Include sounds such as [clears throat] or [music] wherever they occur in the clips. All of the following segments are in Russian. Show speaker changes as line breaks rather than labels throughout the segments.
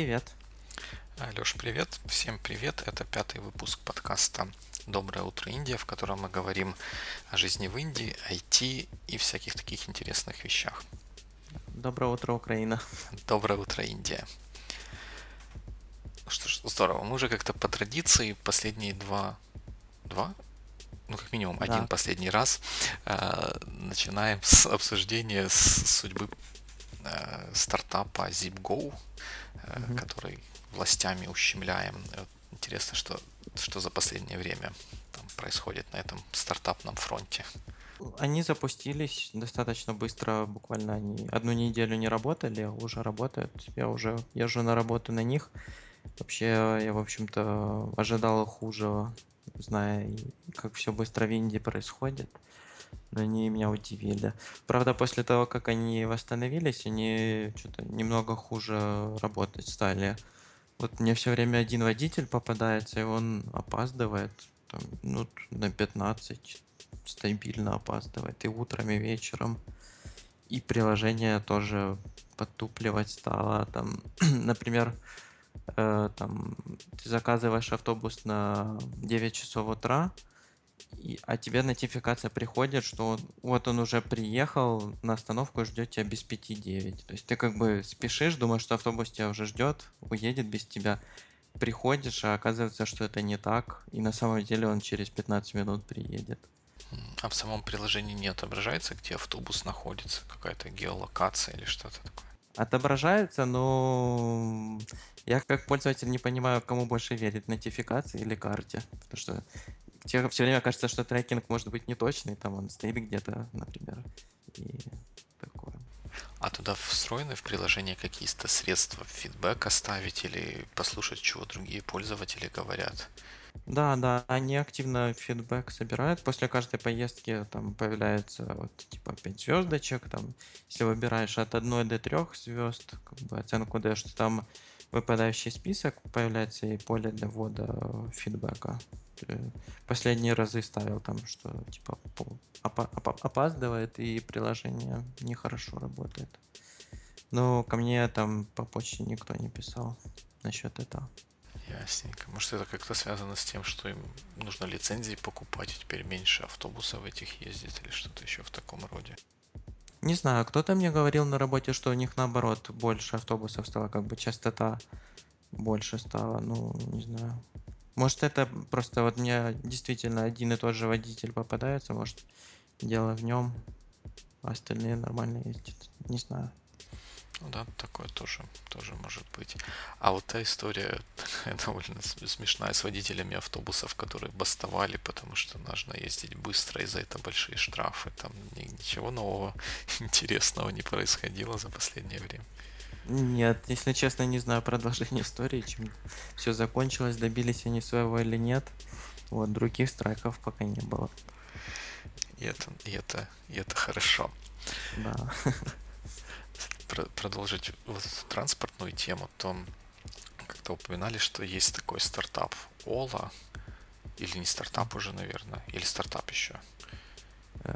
привет.
Леш, привет. Всем привет. Это пятый выпуск подкаста «Доброе утро, Индия», в котором мы говорим о жизни в Индии, IT и всяких таких интересных вещах.
Доброе утро, Украина.
Доброе утро, Индия. Что ж, здорово. Мы уже как-то по традиции последние два... Два? Ну, как минимум, да. один последний раз э, начинаем с обсуждения с судьбы э, стартапа ZipGo, угу. который властями ущемляем. Интересно, что, что за последнее время там происходит на этом стартапном фронте.
Они запустились достаточно быстро, буквально они одну неделю не работали, а уже работают. Я уже езжу на работу на них. Вообще, я, в общем-то, ожидал хуже, зная, как все быстро в Индии происходит. Но они меня удивили. Правда, после того, как они восстановились, они что-то немного хуже работать стали. Вот мне все время один водитель попадается, и он опаздывает там, минут на 15 стабильно опаздывает и утром, и вечером. И приложение тоже подтупливать стало. Там, [clears throat] например, э, там, ты заказываешь автобус на 9 часов утра, и, а тебе нотификация приходит, что он, вот он уже приехал на остановку и ждет тебя без 5-9. То есть ты как бы спешишь, думаешь, что автобус тебя уже ждет, уедет без тебя. Приходишь, а оказывается, что это не так, и на самом деле он через 15 минут приедет.
А в самом приложении не отображается, где автобус находится, какая-то геолокация или что-то такое?
Отображается, но я как пользователь не понимаю, кому больше верить, нотификации или карте. Потому что тебе все время кажется, что трекинг может быть неточный, там он стоит где-то, например, и такое.
А туда встроены в приложение какие-то средства фидбэка ставить или послушать, чего другие пользователи говорят?
Да, да, они активно фидбэк собирают. После каждой поездки там появляется вот типа 5 звездочек. Там, если выбираешь от 1 до 3 звезд, как бы оценку даешь, то там выпадающий список появляется и поле для ввода фидбэка. Последние разы ставил там, что типа опаздывает и приложение нехорошо работает. Но ко мне там по почте никто не писал насчет этого.
Ясненько. Может, это как-то связано с тем, что им нужно лицензии покупать, и теперь меньше автобусов этих ездит, или что-то еще в таком роде?
Не знаю, кто-то мне говорил на работе, что у них наоборот больше автобусов стало, как бы частота больше стала, ну, не знаю. Может, это просто вот мне действительно один и тот же водитель попадается, может, дело в нем, а остальные нормально ездят. Не знаю.
Ну да, такое тоже, тоже может быть. А вот та история [laughs] довольно смешная с водителями автобусов, которые бастовали, потому что нужно ездить быстро, и за это большие штрафы. Там ничего нового [laughs] интересного не происходило за последнее время.
Нет, если честно, не знаю продолжение истории, чем все закончилось, добились они своего или нет. Вот, других страйков пока не было.
И это, и это, и это хорошо.
Да. [laughs]
продолжить вот эту транспортную тему, то как-то упоминали, что есть такой стартап Ола, или не стартап уже, наверное, или стартап еще.
Э,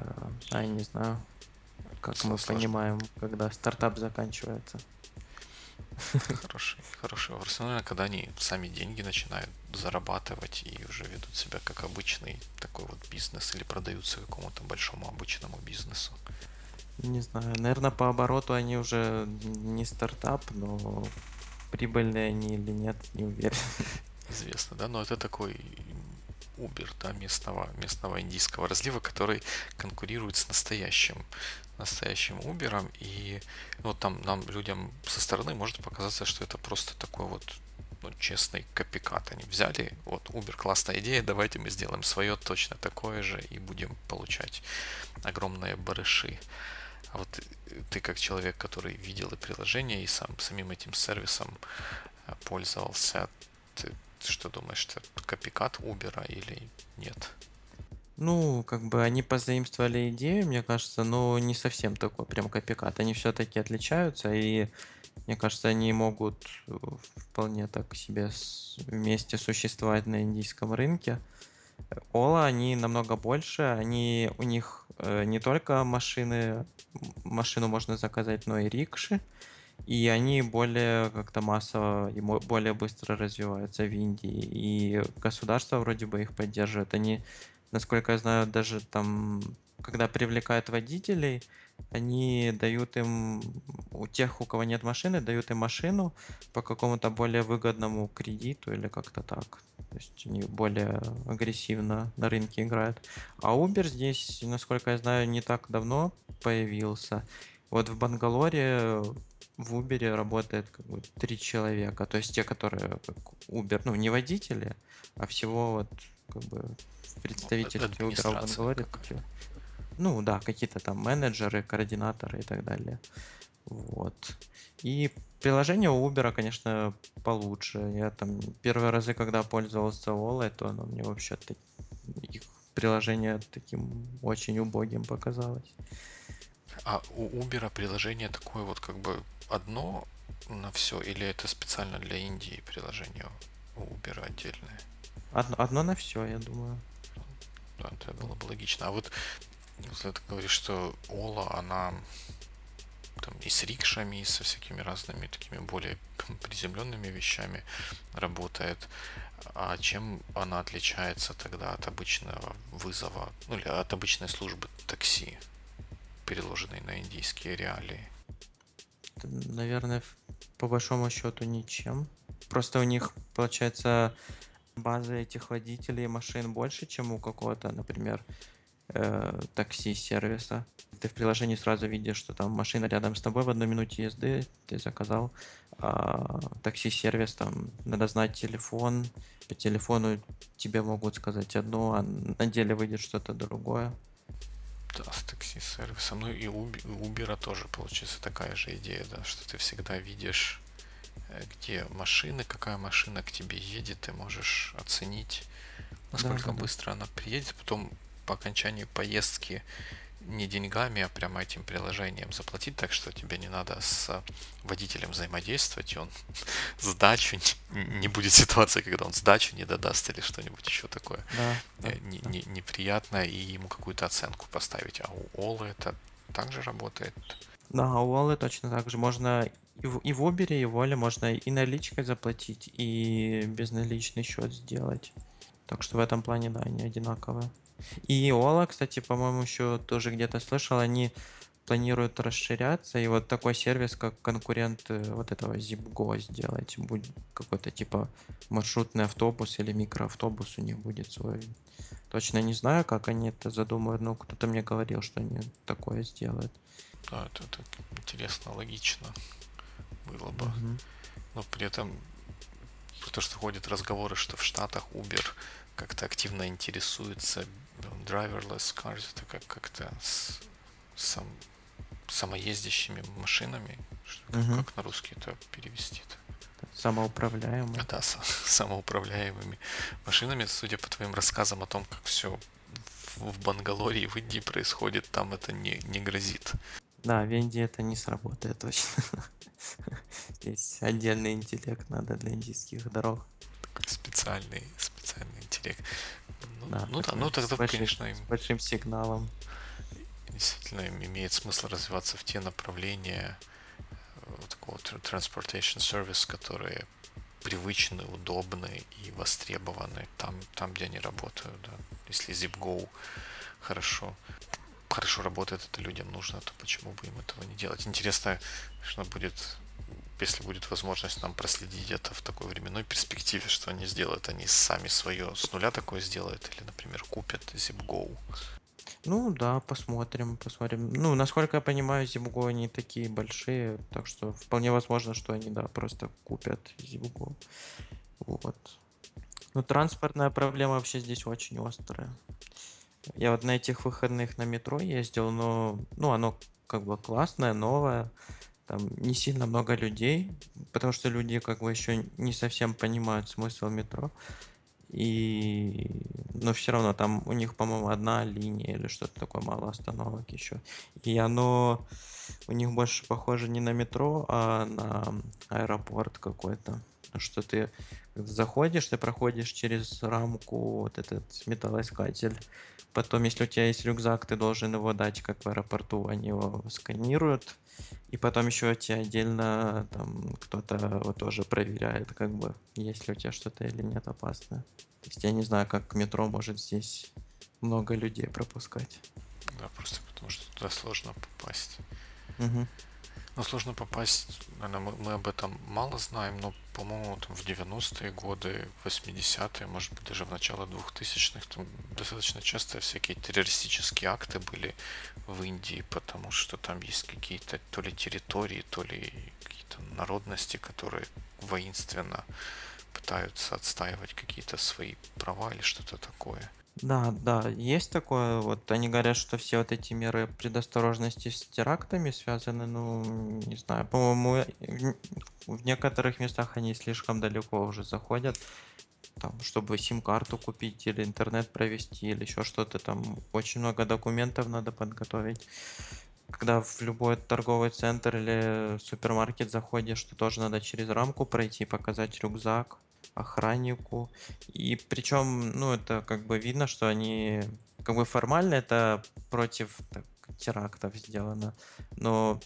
а, я не знаю, как мы понимаем, когда стартап заканчивается. [laughs]
Хороший, хороший вопрос. Ну, наверное, когда они сами деньги начинают зарабатывать и уже ведут себя как обычный такой вот бизнес или продаются какому-то большому обычному бизнесу.
Не знаю, наверное, по обороту они уже не стартап, но прибыльные они или нет, не уверен.
Известно, да, но это такой Uber, да, местного, местного индийского разлива, который конкурирует с настоящим, настоящим Uber, и ну, там нам, людям со стороны может показаться, что это просто такой вот ну, честный копикат. Они взяли, вот, Uber классная идея, давайте мы сделаем свое точно такое же и будем получать огромные барыши. А вот ты как человек, который видел и приложение, и сам самим этим сервисом э, пользовался, ты, что думаешь, это копикат Uber или нет?
Ну, как бы они позаимствовали идею, мне кажется, но не совсем такой прям копикат. Они все-таки отличаются, и мне кажется, они могут э, вполне так себе вместе существовать на индийском рынке. Ола, они намного больше, они, у них э, не только машины, машину можно заказать, но и рикши. И они более как-то массово и более быстро развиваются в Индии. И государство вроде бы их поддерживает. Они, насколько я знаю, даже там, когда привлекают водителей, они дают им, у тех, у кого нет машины, дают им машину по какому-то более выгодному кредиту или как-то так. То есть они более агрессивно на рынке играют. А Uber здесь, насколько я знаю, не так давно появился. Вот в Бангалоре в Uber работает как бы три человека. То есть те, которые как Uber, ну не водители, а всего вот как бы в
Ну,
представительстве Uber в Бангалоре. Ну да, какие-то там менеджеры, координаторы и так далее. Вот. И приложение у Uber, конечно, получше. Я там первые разы, когда пользовался Ola, то оно мне вообще их приложение таким очень убогим показалось.
А у Uber приложение такое вот как бы одно на все, или это специально для Индии приложение у Uber отдельное?
Одно, одно на все, я думаю.
Да, это было бы логично. А вот ты говоришь, что Ола, она там и с рикшами, и со всякими разными такими более [laughs] приземленными вещами работает. А чем она отличается тогда от обычного вызова, ну или от обычной службы такси, переложенной на индийские реалии?
Наверное, по большому счету ничем. Просто у них, получается, база этих водителей машин больше, чем у какого-то, например, э, такси-сервиса. Ты в приложении сразу видишь, что там машина рядом с тобой в одной минуте езды, ты заказал. А такси-сервис, там надо знать телефон, по телефону тебе могут сказать одно, а на деле выйдет что-то другое.
Да, с такси-сервисом. Ну и у Uber тоже получается такая же идея, да, что ты всегда видишь, э, где машины, какая машина к тебе едет, ты можешь оценить, насколько
Да-да-да.
быстро она приедет, потом по окончании поездки не деньгами, а прямо этим приложением заплатить, так что тебе не надо с водителем взаимодействовать, и он [laughs] сдачу, не будет ситуации, когда он сдачу не додаст или что-нибудь еще такое
Да, да,
э, не-
да.
не- неприятно, и ему какую-то оценку поставить. А у Олы это также работает.
Да, у Олы точно так же. Можно и в, и в Uber, и в Оле можно и наличкой заплатить, и безналичный счет сделать. Так что в этом плане, да, они одинаковые. И Ола, кстати, по-моему, еще тоже где-то слышал, они планируют расширяться, и вот такой сервис, как конкурент э, вот этого Zipgo сделать. Будет какой-то типа маршрутный автобус или микроавтобус у них будет свой. Точно не знаю, как они это задумают, но кто-то мне говорил, что они такое сделают.
Да, это, это интересно, логично было бы.
Мгм.
Но при этом то, что ходят разговоры, что в Штатах Uber как-то активно интересуется driverless cars, это как как-то с сам, самоездящими машинами. Что- как,
Мгм.
как на русский это перевести-то?
Самоуправляемый.
Да, с- самоуправляемыми машинами, судя по твоим рассказам о том, как все в Бангалоре и в Индии происходит, там это не, не грозит.
Да, в Индии это не сработает точно. [laughs] Здесь отдельный интеллект надо для индийских дорог.
Такой специальный, специальный интеллект. Ну
Да,
ну да, ну
с
тогда,
большим,
конечно, им
с большим сигналом.
действительно им имеет смысл развиваться в те направления э, вот такого transportation service, которые привычны, удобны и востребованы там, там, где они работают. Да. Если ZipGo хорошо, хорошо работает, это людям нужно, то почему бы им этого не делать? Интересно, что будет, если будет возможность нам проследить это в такой временной перспективе, что они сделают, они сами свое с нуля такое сделают, или, например, купят ZipGo.
Ну да, посмотрим, посмотрим. Ну, насколько я понимаю, Zipgo не такие большие, так что вполне возможно, что они, да, просто купят Zipgo. Вот. Ну, транспортная проблема вообще здесь очень острая. Я вот на этих выходных на метро ездил, но, ну, оно как бы классное, новое, там не сильно много людей, потому что люди как бы еще не совсем понимают смысл метро. И... Но все равно там у них, по-моему, одна линия или что-то такое, мало остановок еще. И оно у них больше похоже не на метро, а на аэропорт какой-то. что ты заходишь, ты проходишь через рамку вот этот металлоискатель. Потом, если у тебя есть рюкзак, ты должен его дать, как в аэропорту, они его сканируют. И потом еще у тебя отдельно там кто-то вот тоже проверяет, как бы, есть ли у тебя что-то или нет опасное. То есть я не знаю, как метро может здесь много людей пропускать.
Да, просто потому что туда сложно попасть.
Угу.
Ну, сложно попасть, наверное, мы, мы об этом мало знаем, но, по-моему, там в 90-е годы, 80-е, может быть, даже в начало 2000-х, там достаточно часто всякие террористические акты были в Индии, потому что там есть какие-то то ли территории, то ли какие-то народности, которые воинственно пытаются отстаивать какие-то свои права или что-то такое.
Да, да, есть такое. Вот они говорят, что все вот эти меры предосторожности с терактами связаны, ну, не знаю, по-моему, э, в, некоторых местах они слишком далеко уже заходят, там, чтобы сим-карту купить или интернет провести или еще что-то там. Очень много документов надо подготовить. Когда в любой торговый центр или супермаркет заходишь, то тоже надо через рамку пройти, показать рюкзак, охраннику. И причем, ну, это как бы видно, что они как бы формально это против так, терактов сделано, но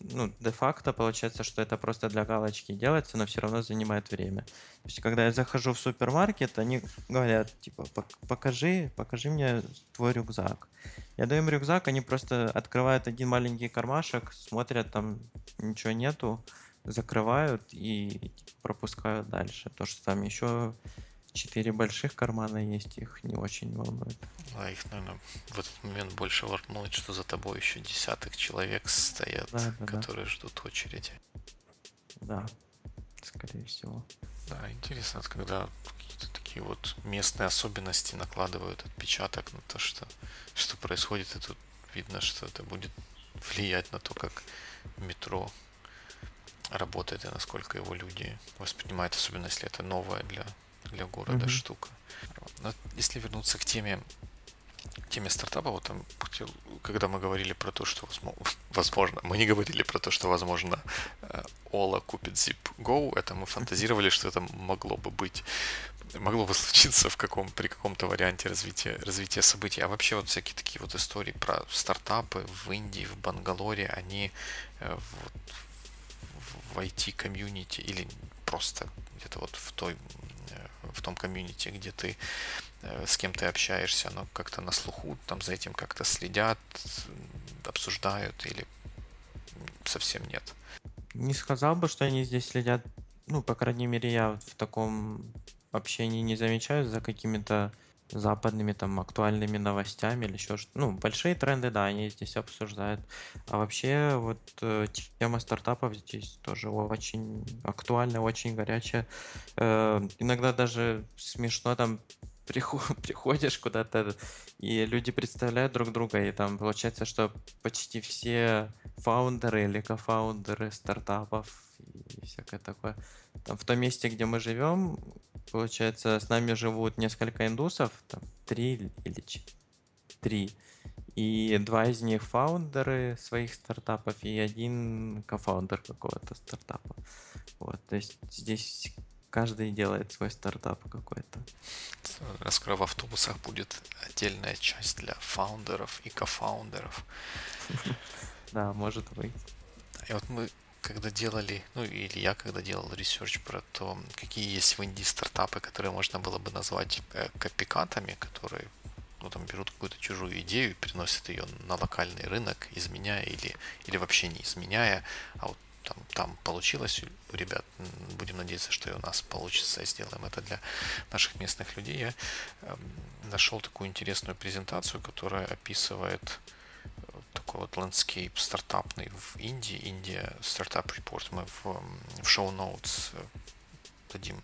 ну, де-факто получается, что это просто для галочки делается, но все равно занимает время. То есть, когда я захожу в супермаркет, они говорят, типа, покажи, покажи мне твой рюкзак. Я даю им рюкзак, они просто открывают один маленький кармашек, смотрят, там ничего нету, закрывают и пропускают дальше. То, что там еще четыре больших кармана есть, их не очень волнует.
А их, наверное, в этот момент больше волнует, что за тобой еще десяток человек стоят, да, да, которые да. ждут очереди.
Да, скорее всего.
Да, интересно, когда какие-то такие вот местные особенности накладывают отпечаток на то, что, что происходит, и тут видно, что это будет влиять на то, как метро работает и насколько его люди воспринимают, особенно если это новая для, для города mm-hmm. штука. Но если вернуться к теме теме стартапа, вот там, когда мы говорили про то, что [laughs] возможно, мы не говорили про то, что возможно э, Ола купит Zip Go, это мы фантазировали, что это могло бы быть, могло бы [laughs] случиться в каком, при каком-то варианте развития, развития событий. А вообще вот всякие такие вот истории про стартапы в Индии, в Бангалоре, они э, вот, в IT-комьюнити или просто где-то вот в той э, в том комьюнити, где ты э, с кем ты общаешься, оно как-то на слуху, там за этим как-то следят, обсуждают или совсем нет?
Не сказал бы, что они здесь следят. Ну, по крайней мере, я в таком общении не замечаю за какими-то западными там актуальными новостями или еще что-то. Ну, большие тренды, да, они здесь обсуждают. А вообще вот э, тема стартапов здесь тоже очень актуальная, очень горячая. Э, иногда даже смешно там [laughs] приходишь куда-то, и люди представляют друг друга, и там получается, что почти все фаундеры или кофаундеры стартапов и всякое такое. Там в том месте, где мы живем, Получается, с нами живут несколько индусов, там три или три. И два из них фаундеры своих стартапов, и один кофаундер какого-то стартапа. Вот, то есть здесь каждый делает свой стартап какой-то.
Скоро в автобусах будет отдельная часть для founder ов и co-founder ов. [laughs]
Да, может быть.
И вот мы когда делали, ну или я когда делал research про то, какие есть в Индии стартапы, которые можно было бы назвать э, copycat ами, которые ну, там берут какую-то чужую идею и переносят ее на локальный рынок, изменяя или, или вообще не изменяя, а вот там, там получилось у ребят, будем надеяться, что и у нас получится, сделаем это для наших местных людей. Я э, нашел такую интересную презентацию, которая описывает такой вот landscape стартапный в Индии, Индия стартап report, мы в, в show notes э, дадим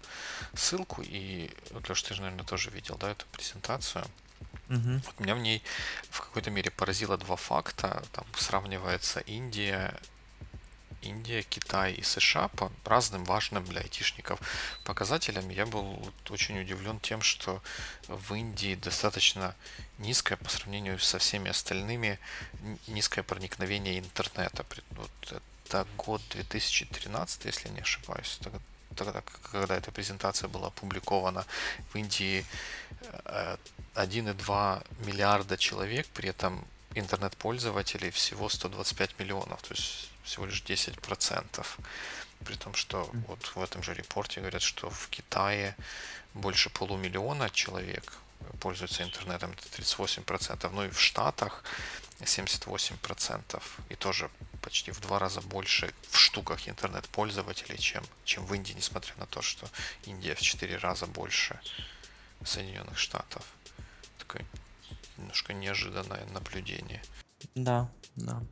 ссылку, и Леш, ты же, наверное, тоже видел, да, эту презентацию.
Uh-huh.
Вот меня в ней в какой-то мере поразило два факта. Там сравнивается Индия Индия, Китай и США по разным важным для айтишников показателям. Я был очень удивлен тем, что в Индии достаточно низкое по сравнению со всеми остальными низкое проникновение интернета. Вот это год 2013, если не ошибаюсь. тогда, когда эта презентация была опубликована, в Индии 1,2 э, миллиарда человек, при этом интернет-пользователей всего 125 миллионов, то есть всего лишь 10%. При том, что вот в этом же репорте говорят, что в Китае больше полумиллиона человек пользуются интернетом, это 38%, ну и в Штатах 78%, и тоже почти в два раза больше в штуках интернет-пользователей, чем, чем в Индии, несмотря на то, что Индия в четыре раза больше Соединенных Штатов. Такое немножко неожиданное наблюдение.
Да, да.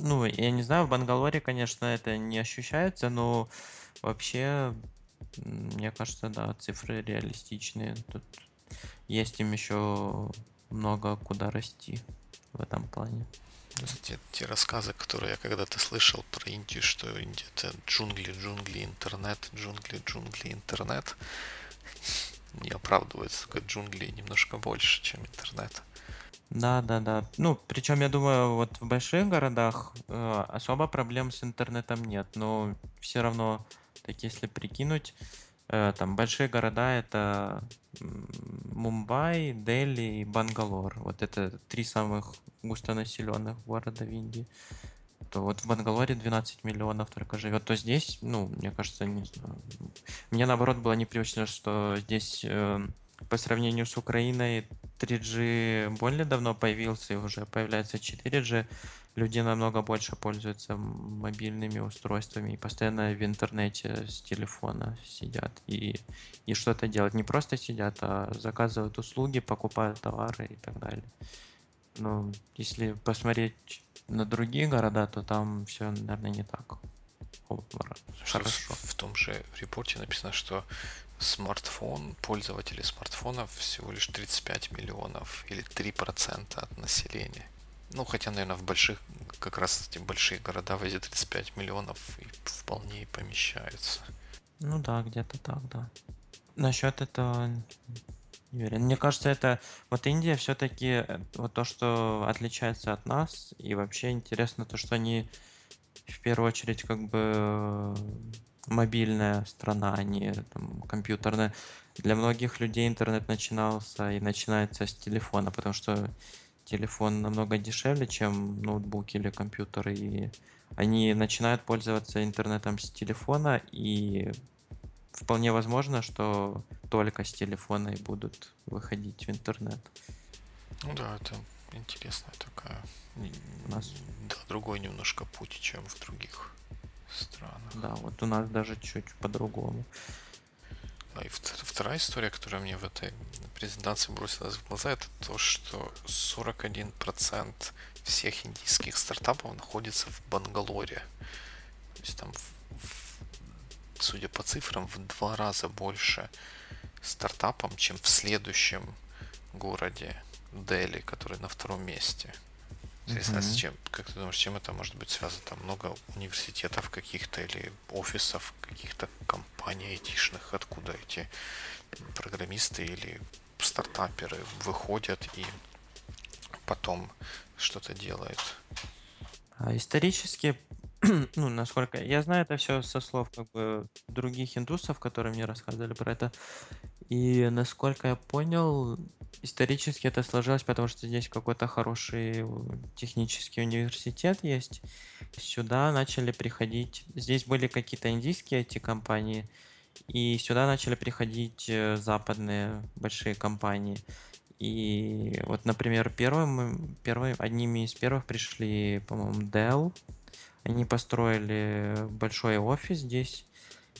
Ну, я не знаю, в Бангалоре, конечно, это не ощущается, но вообще, мне кажется, да, цифры реалистичные. Тут есть им еще много куда расти в этом плане.
Те, те рассказы, которые я когда-то слышал про Индию, что Индия это джунгли, джунгли, интернет, джунгли, джунгли, интернет, не оправдывается, только джунгли немножко больше, чем интернет.
Да, да, да. Ну, причем я думаю, вот в больших городах э, особо проблем с интернетом нет, но все равно, так если прикинуть, э, там большие города это Мумбай, Дели и Бангалор. Вот это три самых густонаселенных города в Индии. То вот в Бангалоре 12 миллионов только живет, то здесь, ну, мне кажется, не знаю. Мне наоборот было непривычно, что здесь э, по сравнению с Украиной 3G более давно появился, и уже появляется 4G. Люди намного больше пользуются мобильными устройствами и постоянно в интернете с телефона сидят и, и что-то делают. Не просто сидят, а заказывают услуги, покупают товары и так далее. Ну, если посмотреть на другие города, то там все, наверное, не так.
Хорошо. В том же репорте написано, что смартфон, пользователи смартфонов всего лишь 35 миллионов или 3% от населения. Ну, хотя, наверное, в больших, как раз эти большие города в эти 35 миллионов и вполне и помещаются.
Ну да, где-то так, да. Насчет этого не. Мне кажется, это вот Индия все-таки э, вот то, что отличается от нас, и вообще интересно то, что они в первую очередь как бы мобильная страна, а не там, компьютерная. Для многих людей интернет начинался и начинается с телефона, потому что телефон намного дешевле, чем ноутбук или компьютер, и они начинают пользоваться интернетом с телефона, и вполне возможно, что только с телефона и будут выходить в интернет.
Ну да, это интересная такая. У нас... Да, другой немножко путь, чем в других странах.
Да, вот у нас даже чуть по-другому.
А и вторая история, которая мне в этой презентации бросилась в глаза, это то, что 41% всех индийских стартапов находится в Бангалоре. То есть там, судя по цифрам, в два раза больше стартапом, чем в следующем городе Дели, который на втором месте. Интересно, mm-hmm. с чем, как ты думаешь, чем это может быть связано? Там много университетов каких-то или офисов каких-то компаний айтишных, откуда эти программисты или стартаперы выходят и потом что-то делают?
А исторически, [clears throat] ну, насколько я знаю, это все со слов как бы других индусов, которые мне рассказывали про это. И насколько я понял, исторически это сложилось, потому что здесь какой-то хороший технический университет есть. Сюда начали приходить... Здесь были какие-то индийские эти компании, и сюда начали приходить э, западные большие компании. И вот, например, первым, первым, одними из первых пришли, по-моему, Dell. Они построили большой офис здесь.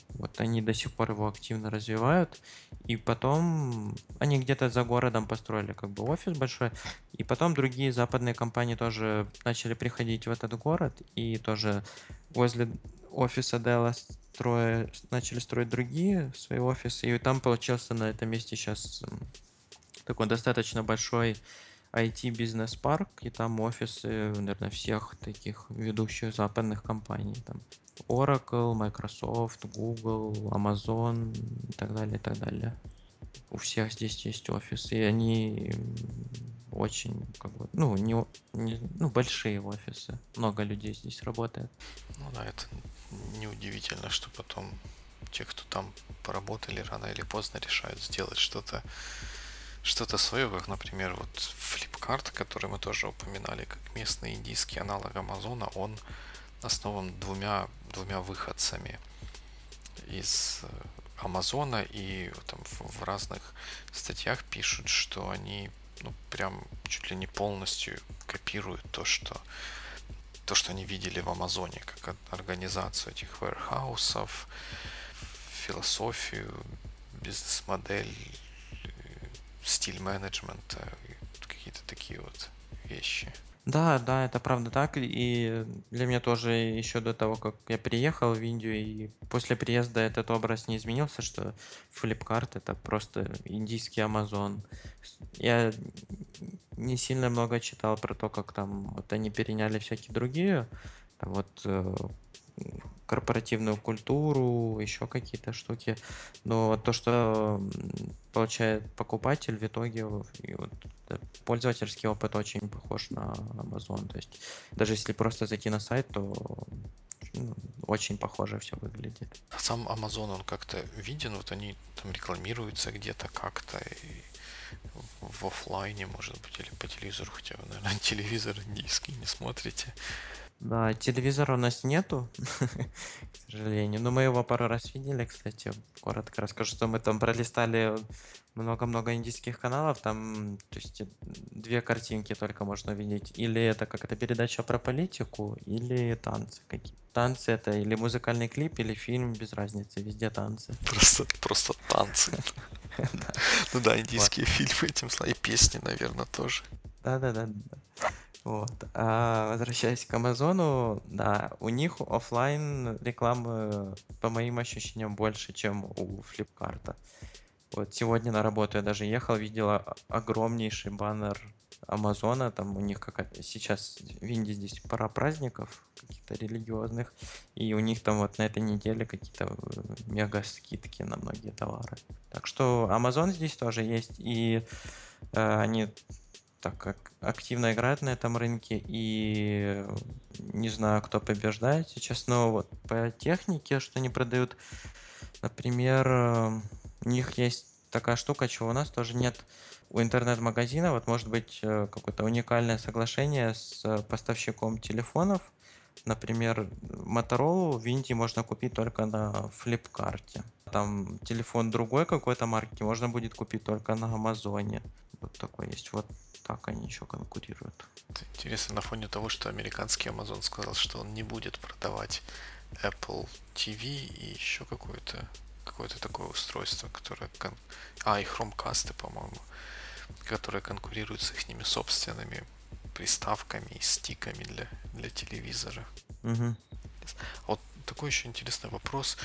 Вот они до сих пор его активно развивают. И потом они где-то за городом построили как бы офис большой. И потом другие западные компании тоже начали приходить в этот город. И тоже возле офиса Dell строя, начали строить другие свои офисы. И там получился на этом месте сейчас такой достаточно большой IT-бизнес-парк. И там офисы, наверное, всех таких ведущих западных компаний. Там Oracle, Microsoft, Google, Amazon и так далее, и так далее. У всех здесь есть офисы, и они очень, как бы, ну, не, не, ну, большие офисы. Много людей здесь работает.
Ну да, это неудивительно, что потом те, кто там поработали, рано или поздно решают сделать что-то что-то свое, как, например, вот Flipkart, который мы тоже упоминали, как местный индийский аналог Амазона, он основан двумя, двумя выходцами из э, Амазона, и там в разных статьях пишут, что они ну, прям чуть ли не полностью копируют то, что то, что они видели в Амазоне, как организацию этих вэрхаусов, философию, бизнес-модель, стиль менеджмента, какие-то такие вот вещи.
Да, да, это правда так. И для меня тоже еще до того, как я приехал в Индию, и после приезда этот образ не изменился, что Flipkart это просто индийский Amazon. Я не сильно много читал про то, как там вот они переняли всякие другие, вот э, корпоративную культуру, еще какие-то штуки. Но то, что получает покупатель в итоге, и вот пользовательский опыт очень похож на Amazon. То есть даже если просто зайти на сайт, то ну, очень похоже все выглядит.
А сам Amazon, он как-то виден, вот они там рекламируются где-то как-то и в офлайне, может быть, или по телевизору, хотя вы, наверное, [laughs] телевизор индийский не смотрите.
Да, телевизора у нас нету, [laughs] к сожалению. Но мы его пару раз видели, кстати. Коротко расскажу, что мы там пролистали много-много индийских каналов. Там, то есть, две картинки только можно увидеть. Или это какая-то передача про политику, или танцы какие Танцы это или музыкальный клип, или фильм, без разницы, везде танцы.
Просто, просто танцы. [laughs] Ну да, индийские фильмы этим и песни, наверное, тоже.
Да-да-да. Вот. А возвращаясь к Амазону, да, у них офлайн рекламы, по моим ощущениям, больше, чем у Флипкарта. Вот сегодня на работу я даже ехал, видела огромнейший баннер Амазона, там у них какая-то сейчас в Индии здесь пара праздников каких-то религиозных, и у них там вот на этой неделе какие-то э, мега скидки на многие товары. Так что Amazon здесь тоже есть, и э, они так как активно играют на этом рынке, и не знаю, кто побеждает сейчас, но вот по технике, что они продают, например, у них есть такая штука, чего у нас тоже нет. У интернет-магазина вот может быть э, какое-то уникальное соглашение с поставщиком телефонов. Например, Motorola в Индии можно купить только на флипкарте. Там телефон другой какой-то марки можно будет купить только на Амазоне. Вот такой есть. Вот так они еще конкурируют.
Интересно, на фоне того, что американский Amazon сказал, что он не будет продавать Apple TV и еще какое-то какое-то такое устройство, которое... Кон... А, и Chromecast, по-моему, которые конкурируют с их собственными приставками и стиками для, для телевизора.
Угу.
Вот такой еще интересный вопрос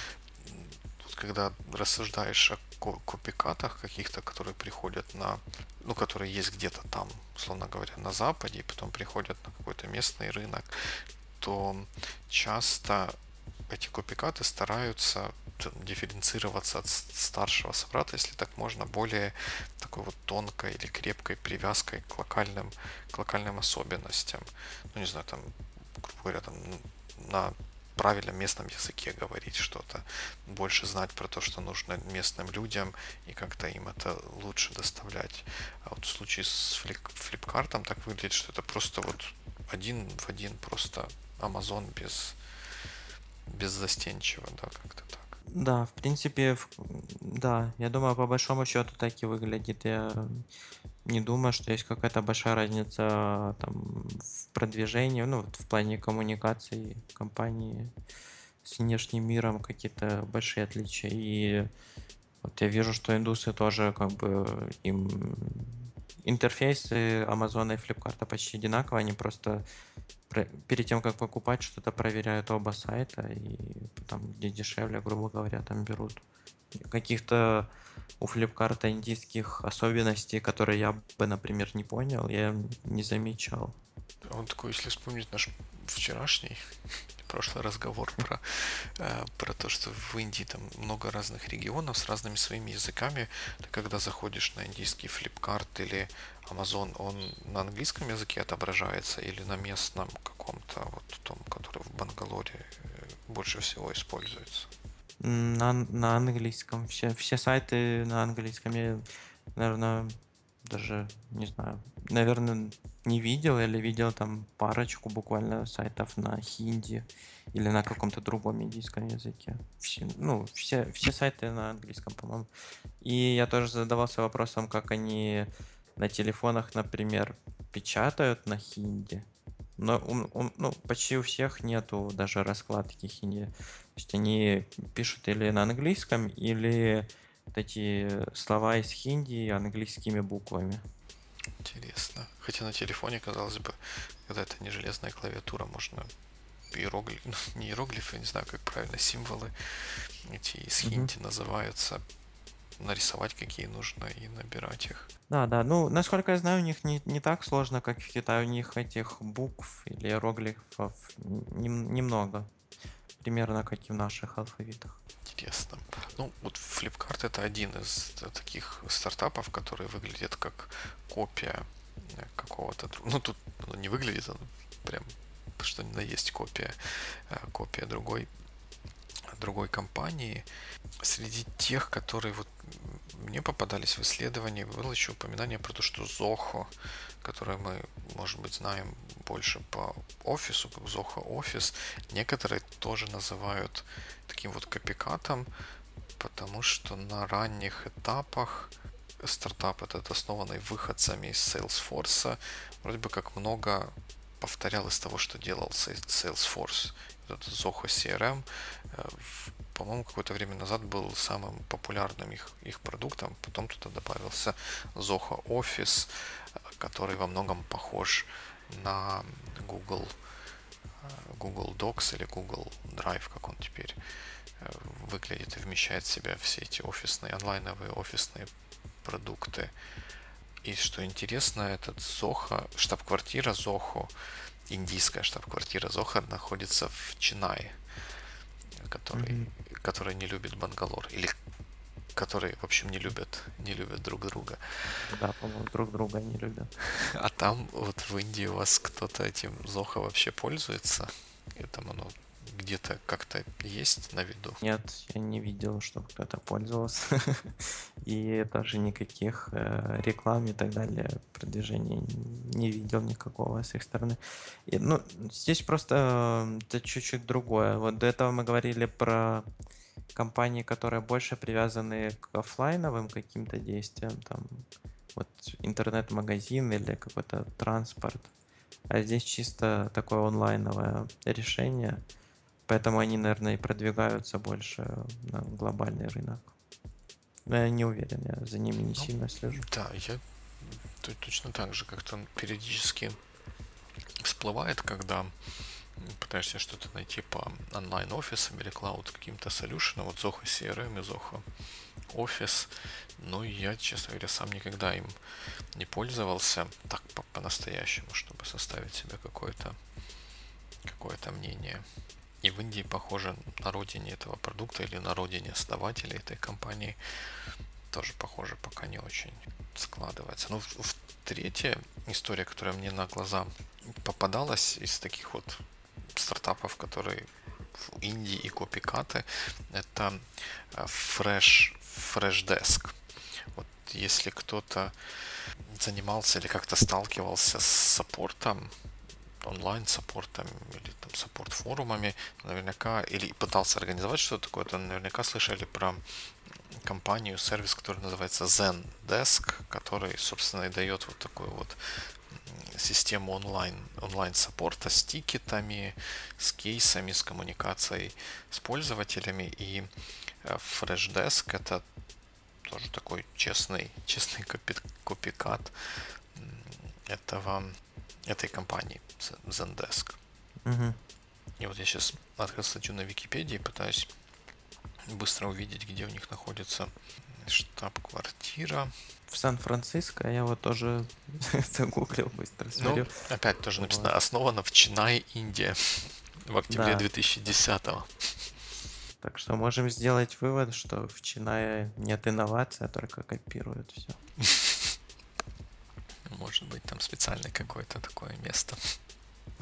когда рассуждаешь о копикатах каких-то, которые приходят на, ну, которые есть где-то там, условно говоря, на Западе, и потом приходят на какой-то местный рынок, то часто эти копикаты стараются дифференцироваться от старшего собрата, если так можно, более такой вот тонкой или крепкой привязкой к локальным, к локальным особенностям. Ну, не знаю, там, грубо говоря, там на правильном местном языке говорить что-то, больше знать про то, что нужно местным людям и как-то им это лучше доставлять. А вот в случае с флип флипкартом так выглядит, что это просто вот один в один просто Amazon без, без застенчиво, да, как-то так.
Да, в принципе, да, я думаю, по большому счету так и выглядит. Я не думаю, что есть какая-то большая разница там в продвижении, ну, вот в плане коммуникации компании с внешним миром, какие-то большие отличия. И вот я вижу, что индусы тоже как бы им интерфейсы Amazon и Flipkart почти одинаковые, они просто перед тем, как покупать, что-то проверяют оба сайта и там, где дешевле, грубо говоря, там берут каких-то у флипкарта индийских особенностей, которые я бы, например, не понял, я не замечал.
Он такой, если вспомнить наш вчерашний прошлый разговор про, э, про то, что в Индии там много разных регионов с разными своими языками. Ты когда заходишь на индийский флипкарт или Amazon, он на английском языке отображается или на местном каком-то, вот том, который в Бангалоре э, больше всего используется?
На, на английском. Все, все сайты на английском. Я, наверное, даже не знаю. Наверное, не видел или видел там парочку буквально сайтов на хинди или на каком-то другом индийском языке. Все, ну, все, все сайты на английском, по-моему. И я тоже задавался вопросом, как они на телефонах, например, печатают на хинди. Но у, у, ну, почти у всех нету даже раскладки хинди. То есть они пишут или на английском, или вот эти слова из хинди английскими буквами.
Интересно. Хотя на телефоне, казалось бы, когда это не железная клавиатура, можно иероглифы, ну, не иероглифы, не знаю, как правильно, символы эти из хинди mm-hmm. называются, нарисовать какие нужно и набирать их.
Да, да. Ну, насколько я знаю, у них не, не так сложно, как в Китае. У них этих букв или иероглифов немного. Примерно как и в наших алфавитах.
Интересно. Ну, вот Flipkart это один из таких стартапов, который выглядит как копия э, какого-то... Ну, тут оно не выглядит, оно прям что ни на есть копия, э, копия другой другой компании. Среди тех, которые вот мне попадались в исследовании, было еще упоминание про то, что Zoho, которое мы, может быть, знаем больше по офису, Zoho Office, некоторые тоже называют таким вот копикатом, потому что на ранних этапах стартап этот основанный выходцами из Salesforce, вроде бы как много повторял из того, что делал Salesforce. Этот Zoho CRM, э, по-моему, какое-то время назад был самым популярным их, их продуктом. Потом туда добавился Zoho Office, который во многом похож на Google, э, Google Docs или Google Drive, как он теперь э, выглядит и вмещает в себя все эти офисные, онлайновые офисные продукты. И что интересно, этот Zoho, штаб-квартира Zoho, индийская штаб-квартира Zoho находится в Чинае, который, mm-hmm. который не любит Бангалор. Или которые, в общем, не любят, не любят друг друга.
Да, по-моему, друг друга не любят.
А там вот в Индии у вас кто-то этим Zoho вообще пользуется? И там оно где-то как-то есть на виду?
Нет, я не видел, чтобы кто-то пользовался. [laughs] И даже никаких э, реклам и так далее, продвижения не видел никакого с их стороны. И, ну, здесь просто это чуть-чуть другое. Вот до этого мы говорили про компании, которые больше привязаны к офлайновым каким-то действиям, там, вот интернет-магазин или какой-то транспорт. А здесь чисто такое онлайновое решение – Поэтому они, наверное, и продвигаются больше на глобальный рынок. Но я не уверен, я за ними не ну, сильно слежу.
Да, я точно так же как-то периодически всплывает, когда пытаешься что-то найти по онлайн-офисам или клауд каким-то солюшенам, вот Zoho CRM и Zoho Office, но я, честно говоря, сам никогда им не пользовался так по-настоящему, чтобы составить себе какое-то какое-то мнение. И в Индии, похоже, на родине этого продукта или на родине основателя этой компании тоже, похоже, пока не очень складывается. Ну, в, в третья история, которая мне на глаза попадалась из таких вот стартапов, которые в Индии и копикаты, это э, Fresh, Fresh Desk. Вот если кто-то занимался или как-то сталкивался с саппортом онлайн-саппортом или там саппорт-форумами, наверняка, или пытался организовать что-то такое, то наверняка слышали про компанию, сервис, который называется Zendesk, который, собственно, и дает вот такую вот систему онлайн, онлайн-саппорта с тикетами, с кейсами, с коммуникацией с пользователями. И э, Freshdesk это тоже такой честный, [laughs] честный копи, копикат этого этой компании Zendesk. Угу. И вот я сейчас открыл статью на Википедии, пытаюсь быстро увидеть, где у них находится штаб-квартира.
В Сан-Франциско я вот тоже [laughs] загуглил быстро, ну, смотрю.
Ну, опять тоже написано, вот. основано в Чинай, Индия, в октябре да. 2010 -го.
Так что можем сделать вывод, что в Чинае нет инноваций, а только копируют все. [laughs]
Может быть, там специальное какое-то такое место. [laughs]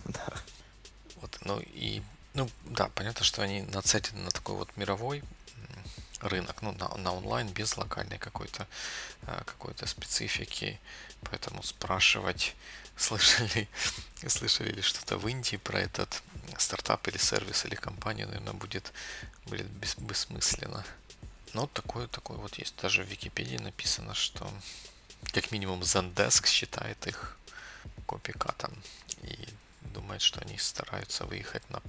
Да.
Вот, ну и, ну да, понятно, что они нацелены на такой вот мировой, рынок, ну, на, на онлайн без локальной какой-то э, какой-то специфики. Поэтому спрашивать, [laughs] слышали, слышали ли что-то в Индии про этот стартап или сервис или компанию, наверное, будет, будет бес, бессмысленно. Но такое, такое вот есть. Даже в Википедии написано, что как минимум Zendesk считает их копикатом и думает, что они стараются выехать на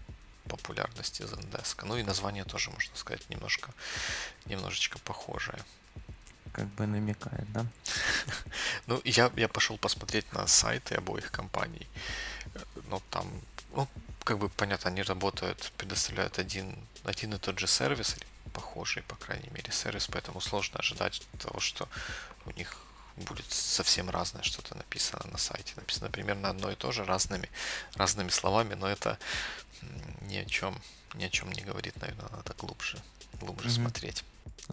популярности Zendesk. Ну и название тоже, можно сказать, немножко, немножечко похожее.
Как бы намекает, да? [laughs]
ну, я, я пошел посмотреть на сайты обоих компаний. Но там, ну, как бы понятно, они работают, предоставляют один, один и тот же сервис, или похожий, по крайней мере, сервис, поэтому сложно ожидать того, что у них будет совсем разное что-то написано на сайте. Написано примерно одно и то же разными, разными словами, но это ни о чем, ни о чем не говорит, наверное, надо глубже, глубже mm-hmm. смотреть.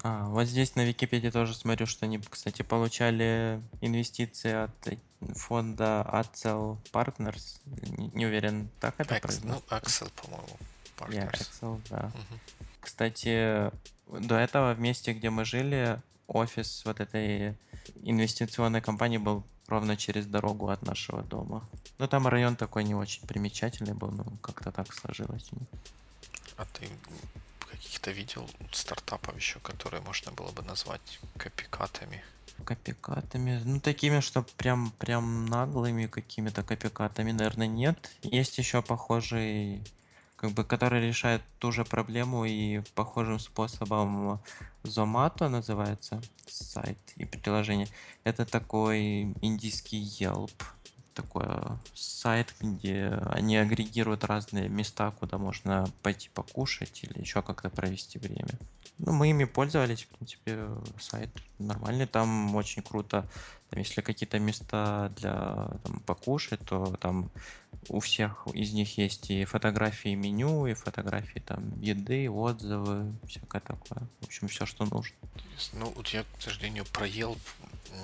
А, вот здесь на Википедии тоже смотрю, что они, кстати, получали инвестиции от фонда Axel Partners. Не, не уверен, так это
Ex, Ну, Axel, по-моему,
Partners. Yeah, Axel, да. Угу. Кстати, до этого в месте, где мы жили, офис вот этой инвестиционной компании был ровно через дорогу от нашего дома. Но там район такой не очень примечательный был, но как-то так сложилось.
А ты каких-то видел стартапов еще, которые можно было бы назвать копикатами?
Копикатами? Ну, такими, что прям, прям наглыми какими-то копикатами, наверное, нет. Есть еще похожий как бы, который решает ту же проблему и похожим способом Zomato называется сайт и приложение. Это такой индийский Yelp. Такой сайт, где они агрегируют разные места, куда можно пойти покушать или еще как-то провести время. Ну, мы ими пользовались, в принципе, сайт нормальный, там очень круто. Если какие-то места для там, покушать, то там у всех из них есть и фотографии меню, и фотографии там еды, отзывы, всякое такое. В общем, все, что нужно.
Ну, вот я, к сожалению, про Yelp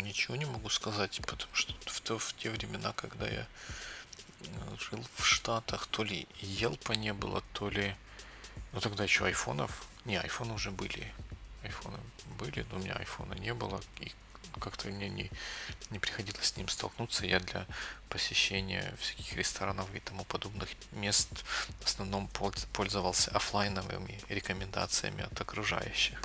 ничего не могу сказать, потому что в, то, в те времена, когда я э, жил в Штатах, то ли Yelp не было, то ли... Ну, тогда еще айфонов... Не, айфоны уже были. Айфоны были, но у меня айфона не было. И как-то мне не, не приходилось с ним столкнуться. Я для посещения всяких ресторанов и тому подобных мест в основном пользовался офлайновыми рекомендациями от окружающих.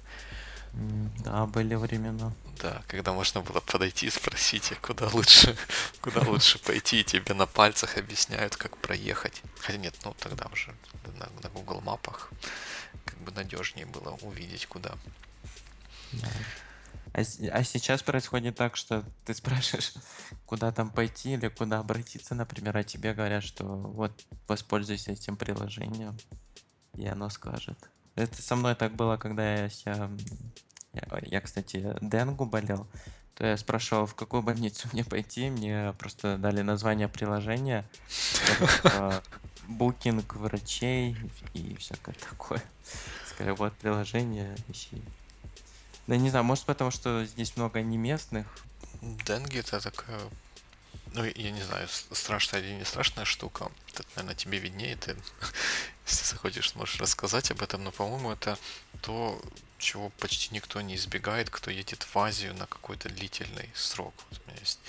Да, были времена.
Да, когда можно было подойти и спросить, а куда лучше, [laughs] куда лучше пойти, и тебе на пальцах объясняют, как проехать. Хотя нет, ну тогда уже на, на Google мапах как бы надежнее было увидеть, куда.
Да. А, а сейчас происходит так, что ты спрашиваешь, [laughs] куда там пойти или куда обратиться, например, а тебе говорят, что вот воспользуйся этим приложением, и оно скажет. Это со мной так было, когда я, я, я, кстати, Денгу болел, то я спрашивал, в какую больницу мне пойти, мне просто дали название приложения, букинг врачей и всякое такое. Сказали, вот приложение, ищи. Да не знаю, может потому, что здесь много не местных.
Денги это такая, ну я не знаю, страшная или не страшная штука. Это, наверное, тебе виднее, ты, [laughs] если захочешь, можешь рассказать об этом, но, по-моему, это то, чего почти никто не избегает, кто едет в Азию на какой-то длительный срок. Вот у меня есть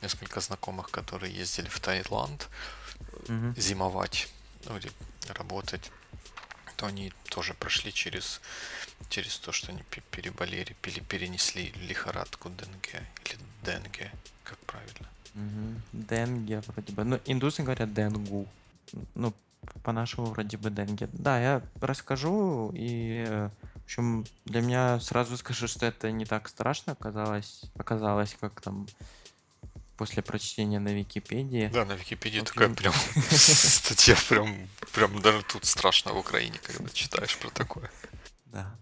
несколько знакомых, которые ездили в Таиланд mm-hmm. зимовать, ну или работать, то они тоже прошли через через то, что они переболели, или перенесли лихорадку Денге или Денге, как правильно.
Угу. Денге вроде бы. Ну, индусы говорят Денгу. Ну, по-нашему вроде бы Денге. Да, я расскажу, и, в общем, для меня сразу скажу, что это не так страшно оказалось, оказалось, как там после прочтения на Википедии.
Да, на Википедии общем... такая прям [laughs] статья, прям, прям даже тут страшно в Украине, когда читаешь про такое.
Да.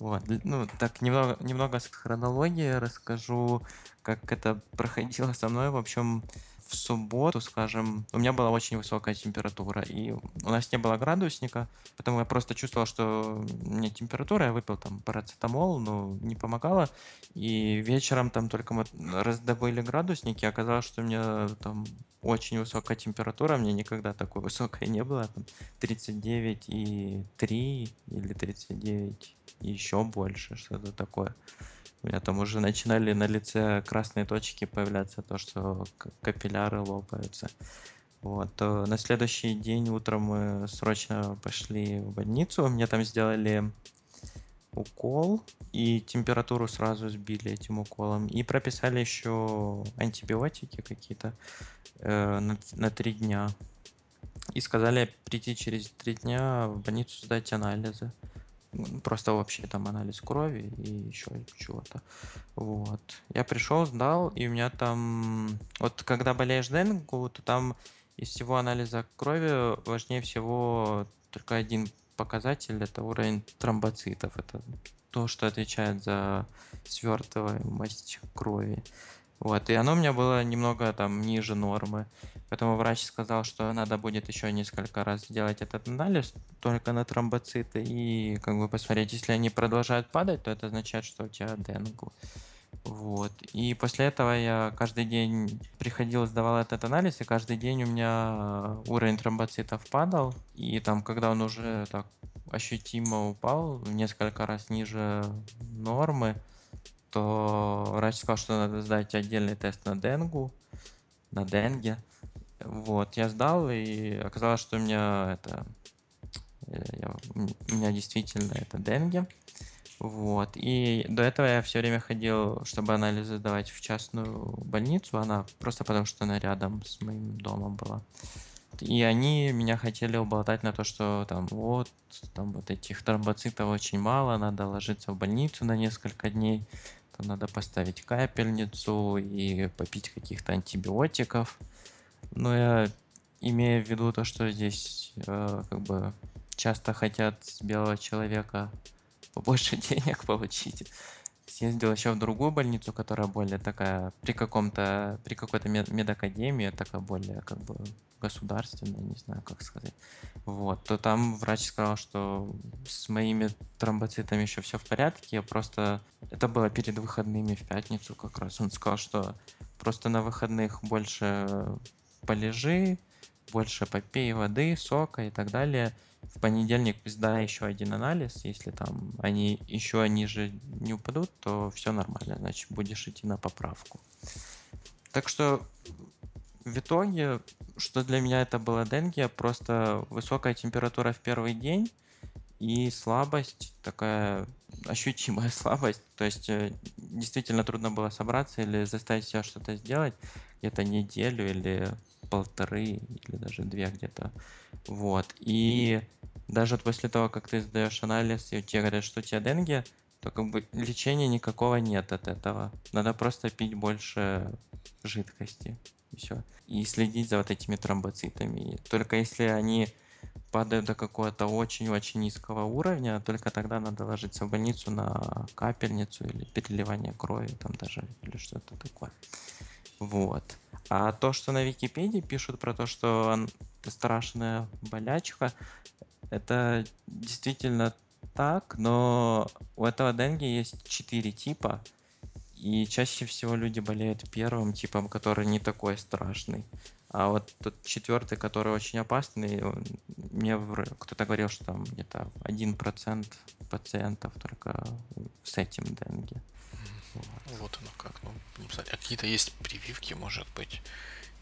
Вот. Ну, так, немного, немного с хронологии расскажу, как это проходило со мной. В общем, в субботу, скажем, у меня была очень высокая температура, и у нас не было градусника, поэтому я просто чувствовал, что у меня температура, я выпил там парацетамол, но не помогало, и вечером там только мы раздобыли градусники, оказалось, что у меня там очень высокая температура, мне никогда такой высокой не было, там 39 и 3 или 39 еще больше, что-то такое. У меня там уже начинали на лице красные точки появляться, то, что капилляры лопаются. Вот. На следующий день утром мы срочно пошли в больницу. Мне там сделали укол, и температуру сразу сбили этим уколом. И прописали еще антибиотики какие-то э, на, на три дня. И сказали прийти через три дня в больницу сдать анализы. Просто вообще там анализ крови и еще чего-то. Вот. Я пришел, сдал, и у меня там... Вот когда болеешь денгу, то там из всего анализа крови важнее всего только один показатель, это уровень тромбоцитов. Это то, что отвечает за свертываемость крови. Вот, и оно у меня было немного там ниже нормы. Поэтому врач сказал, что надо будет еще несколько раз сделать этот анализ только на тромбоциты и как бы посмотреть, если они продолжают падать, то это означает, что у тебя денгу. Вот. И после этого я каждый день приходил, сдавал этот анализ, и каждый день у меня уровень тромбоцитов падал. И там, когда он уже так ощутимо упал, несколько раз ниже нормы, то врач сказал, что надо сдать отдельный тест на денгу, на денге. Вот, я сдал, и оказалось, что у меня это... Э, я, у меня действительно это денге. Вот. И до этого я все время ходил, чтобы анализы давать в частную больницу. Она просто потому, что она рядом с моим домом была. И они меня хотели уболтать на то, что там вот, там вот этих тромбоцитов очень мало, надо ложиться в больницу на несколько дней, там надо поставить капельницу и попить каких-то антибиотиков. Но я имея в виду то, что здесь э, как бы часто хотят с белого человека [laughs] побольше денег получить. Съездил еще в другую больницу, которая более такая, при каком-то, при какой-то медакадемии, такая более как бы государственная, не знаю, как сказать. Вот, то там врач сказал, что с моими тромбоцитами еще все в порядке, я просто... Это было перед выходными в пятницу как раз. Он сказал, что просто на выходных больше полежи, больше попей воды, сока и так далее – в понедельник сдай еще один анализ. Если там они еще ниже не упадут, то все нормально, значит будешь идти на поправку. Так что в итоге, что для меня это было денге, просто высокая температура в первый день и слабость, такая ощутимая [laughs] слабость. То есть э, действительно трудно было собраться или заставить себя что-то сделать где-то неделю или полторы или даже две где-то. Вот. И даже после того, как ты сдаешь анализ, и тебе говорят, что у тебя денге, то как бы лечения никакого нет от этого. Надо просто пить больше жидкости. И все. И следить за вот этими тромбоцитами. И только если они падают до какого-то очень-очень низкого уровня, только тогда надо ложиться в больницу на капельницу или переливание крови там даже, или что-то такое. Вот. А то, что на Википедии пишут про то, что страшная болячка, это действительно так, но у этого денге есть четыре типа, и чаще всего люди болеют первым типом, который не такой страшный. А вот тот четвертый, который очень опасный, мне кто-то говорил, что там где-то один процент пациентов только с этим денге.
Вот. оно как, ну, не знаю, а какие-то есть прививки, может быть,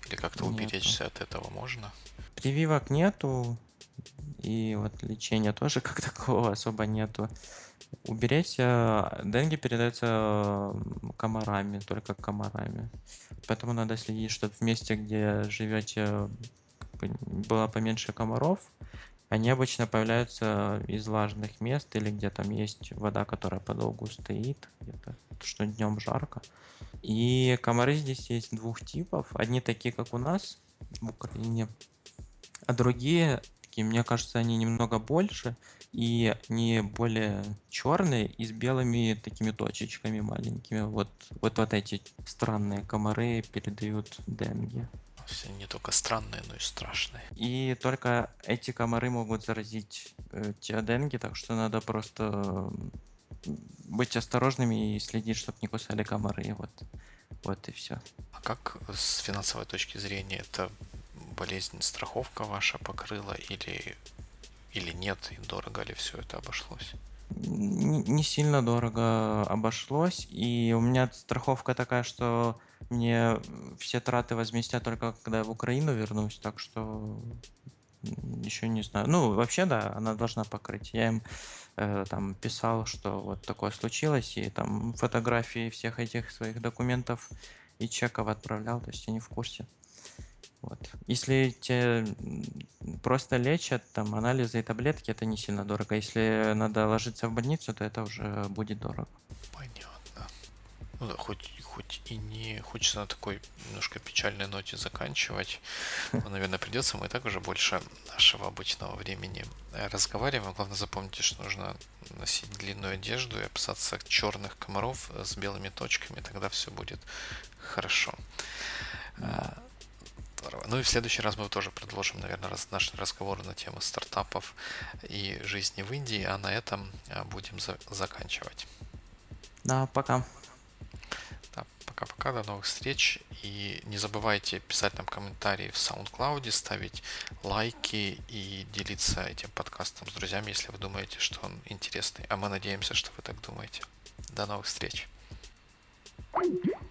или как-то уберечься от этого можно?
Прививок нету, и вот лечения тоже [laughs] как такого особо нету. Уберечься, денге передается комарами, только комарами. Поэтому надо следить, чтобы в месте, где живете, было поменьше комаров. Они обычно появляются из влажных мест или где там есть вода, которая подолгу стоит, где-то, что днем жарко. И комары здесь есть двух типов. Одни такие, как у нас в Украине, а другие такие, мне кажется, они немного больше и не более черные и с белыми такими точечками маленькими. Вот, вот, вот эти странные комары передают денге.
Все не только странные, но и страшные.
И только эти комары могут заразить э, тебя денге, так что надо просто быть осторожными и следить, чтобы не кусали комары. Вот, вот и все.
А как с финансовой точки зрения это болезнь страховка ваша покрыла или, или нет, и дорого ли все это обошлось?
Не сильно дорого обошлось, и у меня страховка такая, что мне все траты возместят только когда я в Украину вернусь, так что еще не знаю. Ну, вообще, да, она должна покрыть. Я им э, там писал, что вот такое случилось, и там фотографии всех этих своих документов и чеков отправлял, то есть они в курсе. Вот. Если те просто лечат, там, анализы и таблетки, это не сильно дорого. Если надо ложиться в больницу, то это уже будет дорого.
Понятно. Ну да, хоть, хоть и не хочется на такой немножко печальной ноте заканчивать. [laughs] Но, наверное, придется. Мы и так уже больше нашего обычного времени разговариваем. Главное запомните, что нужно носить длинную одежду и опасаться черных комаров с белыми точками. Тогда все будет хорошо. Да. Здорово. Ну и в следующий раз мы тоже продолжим, наверное, раз, наш разговор на тему стартапов и жизни в Индии, а на этом а, будем за- заканчивать.
Да, пока.
Да, пока-пока, до новых встреч. И не забывайте писать нам комментарии в SoundCloud, ставить лайки и делиться этим подкастом с друзьями, если вы думаете, что он интересный. А мы надеемся, что вы так думаете. До новых встреч. thank you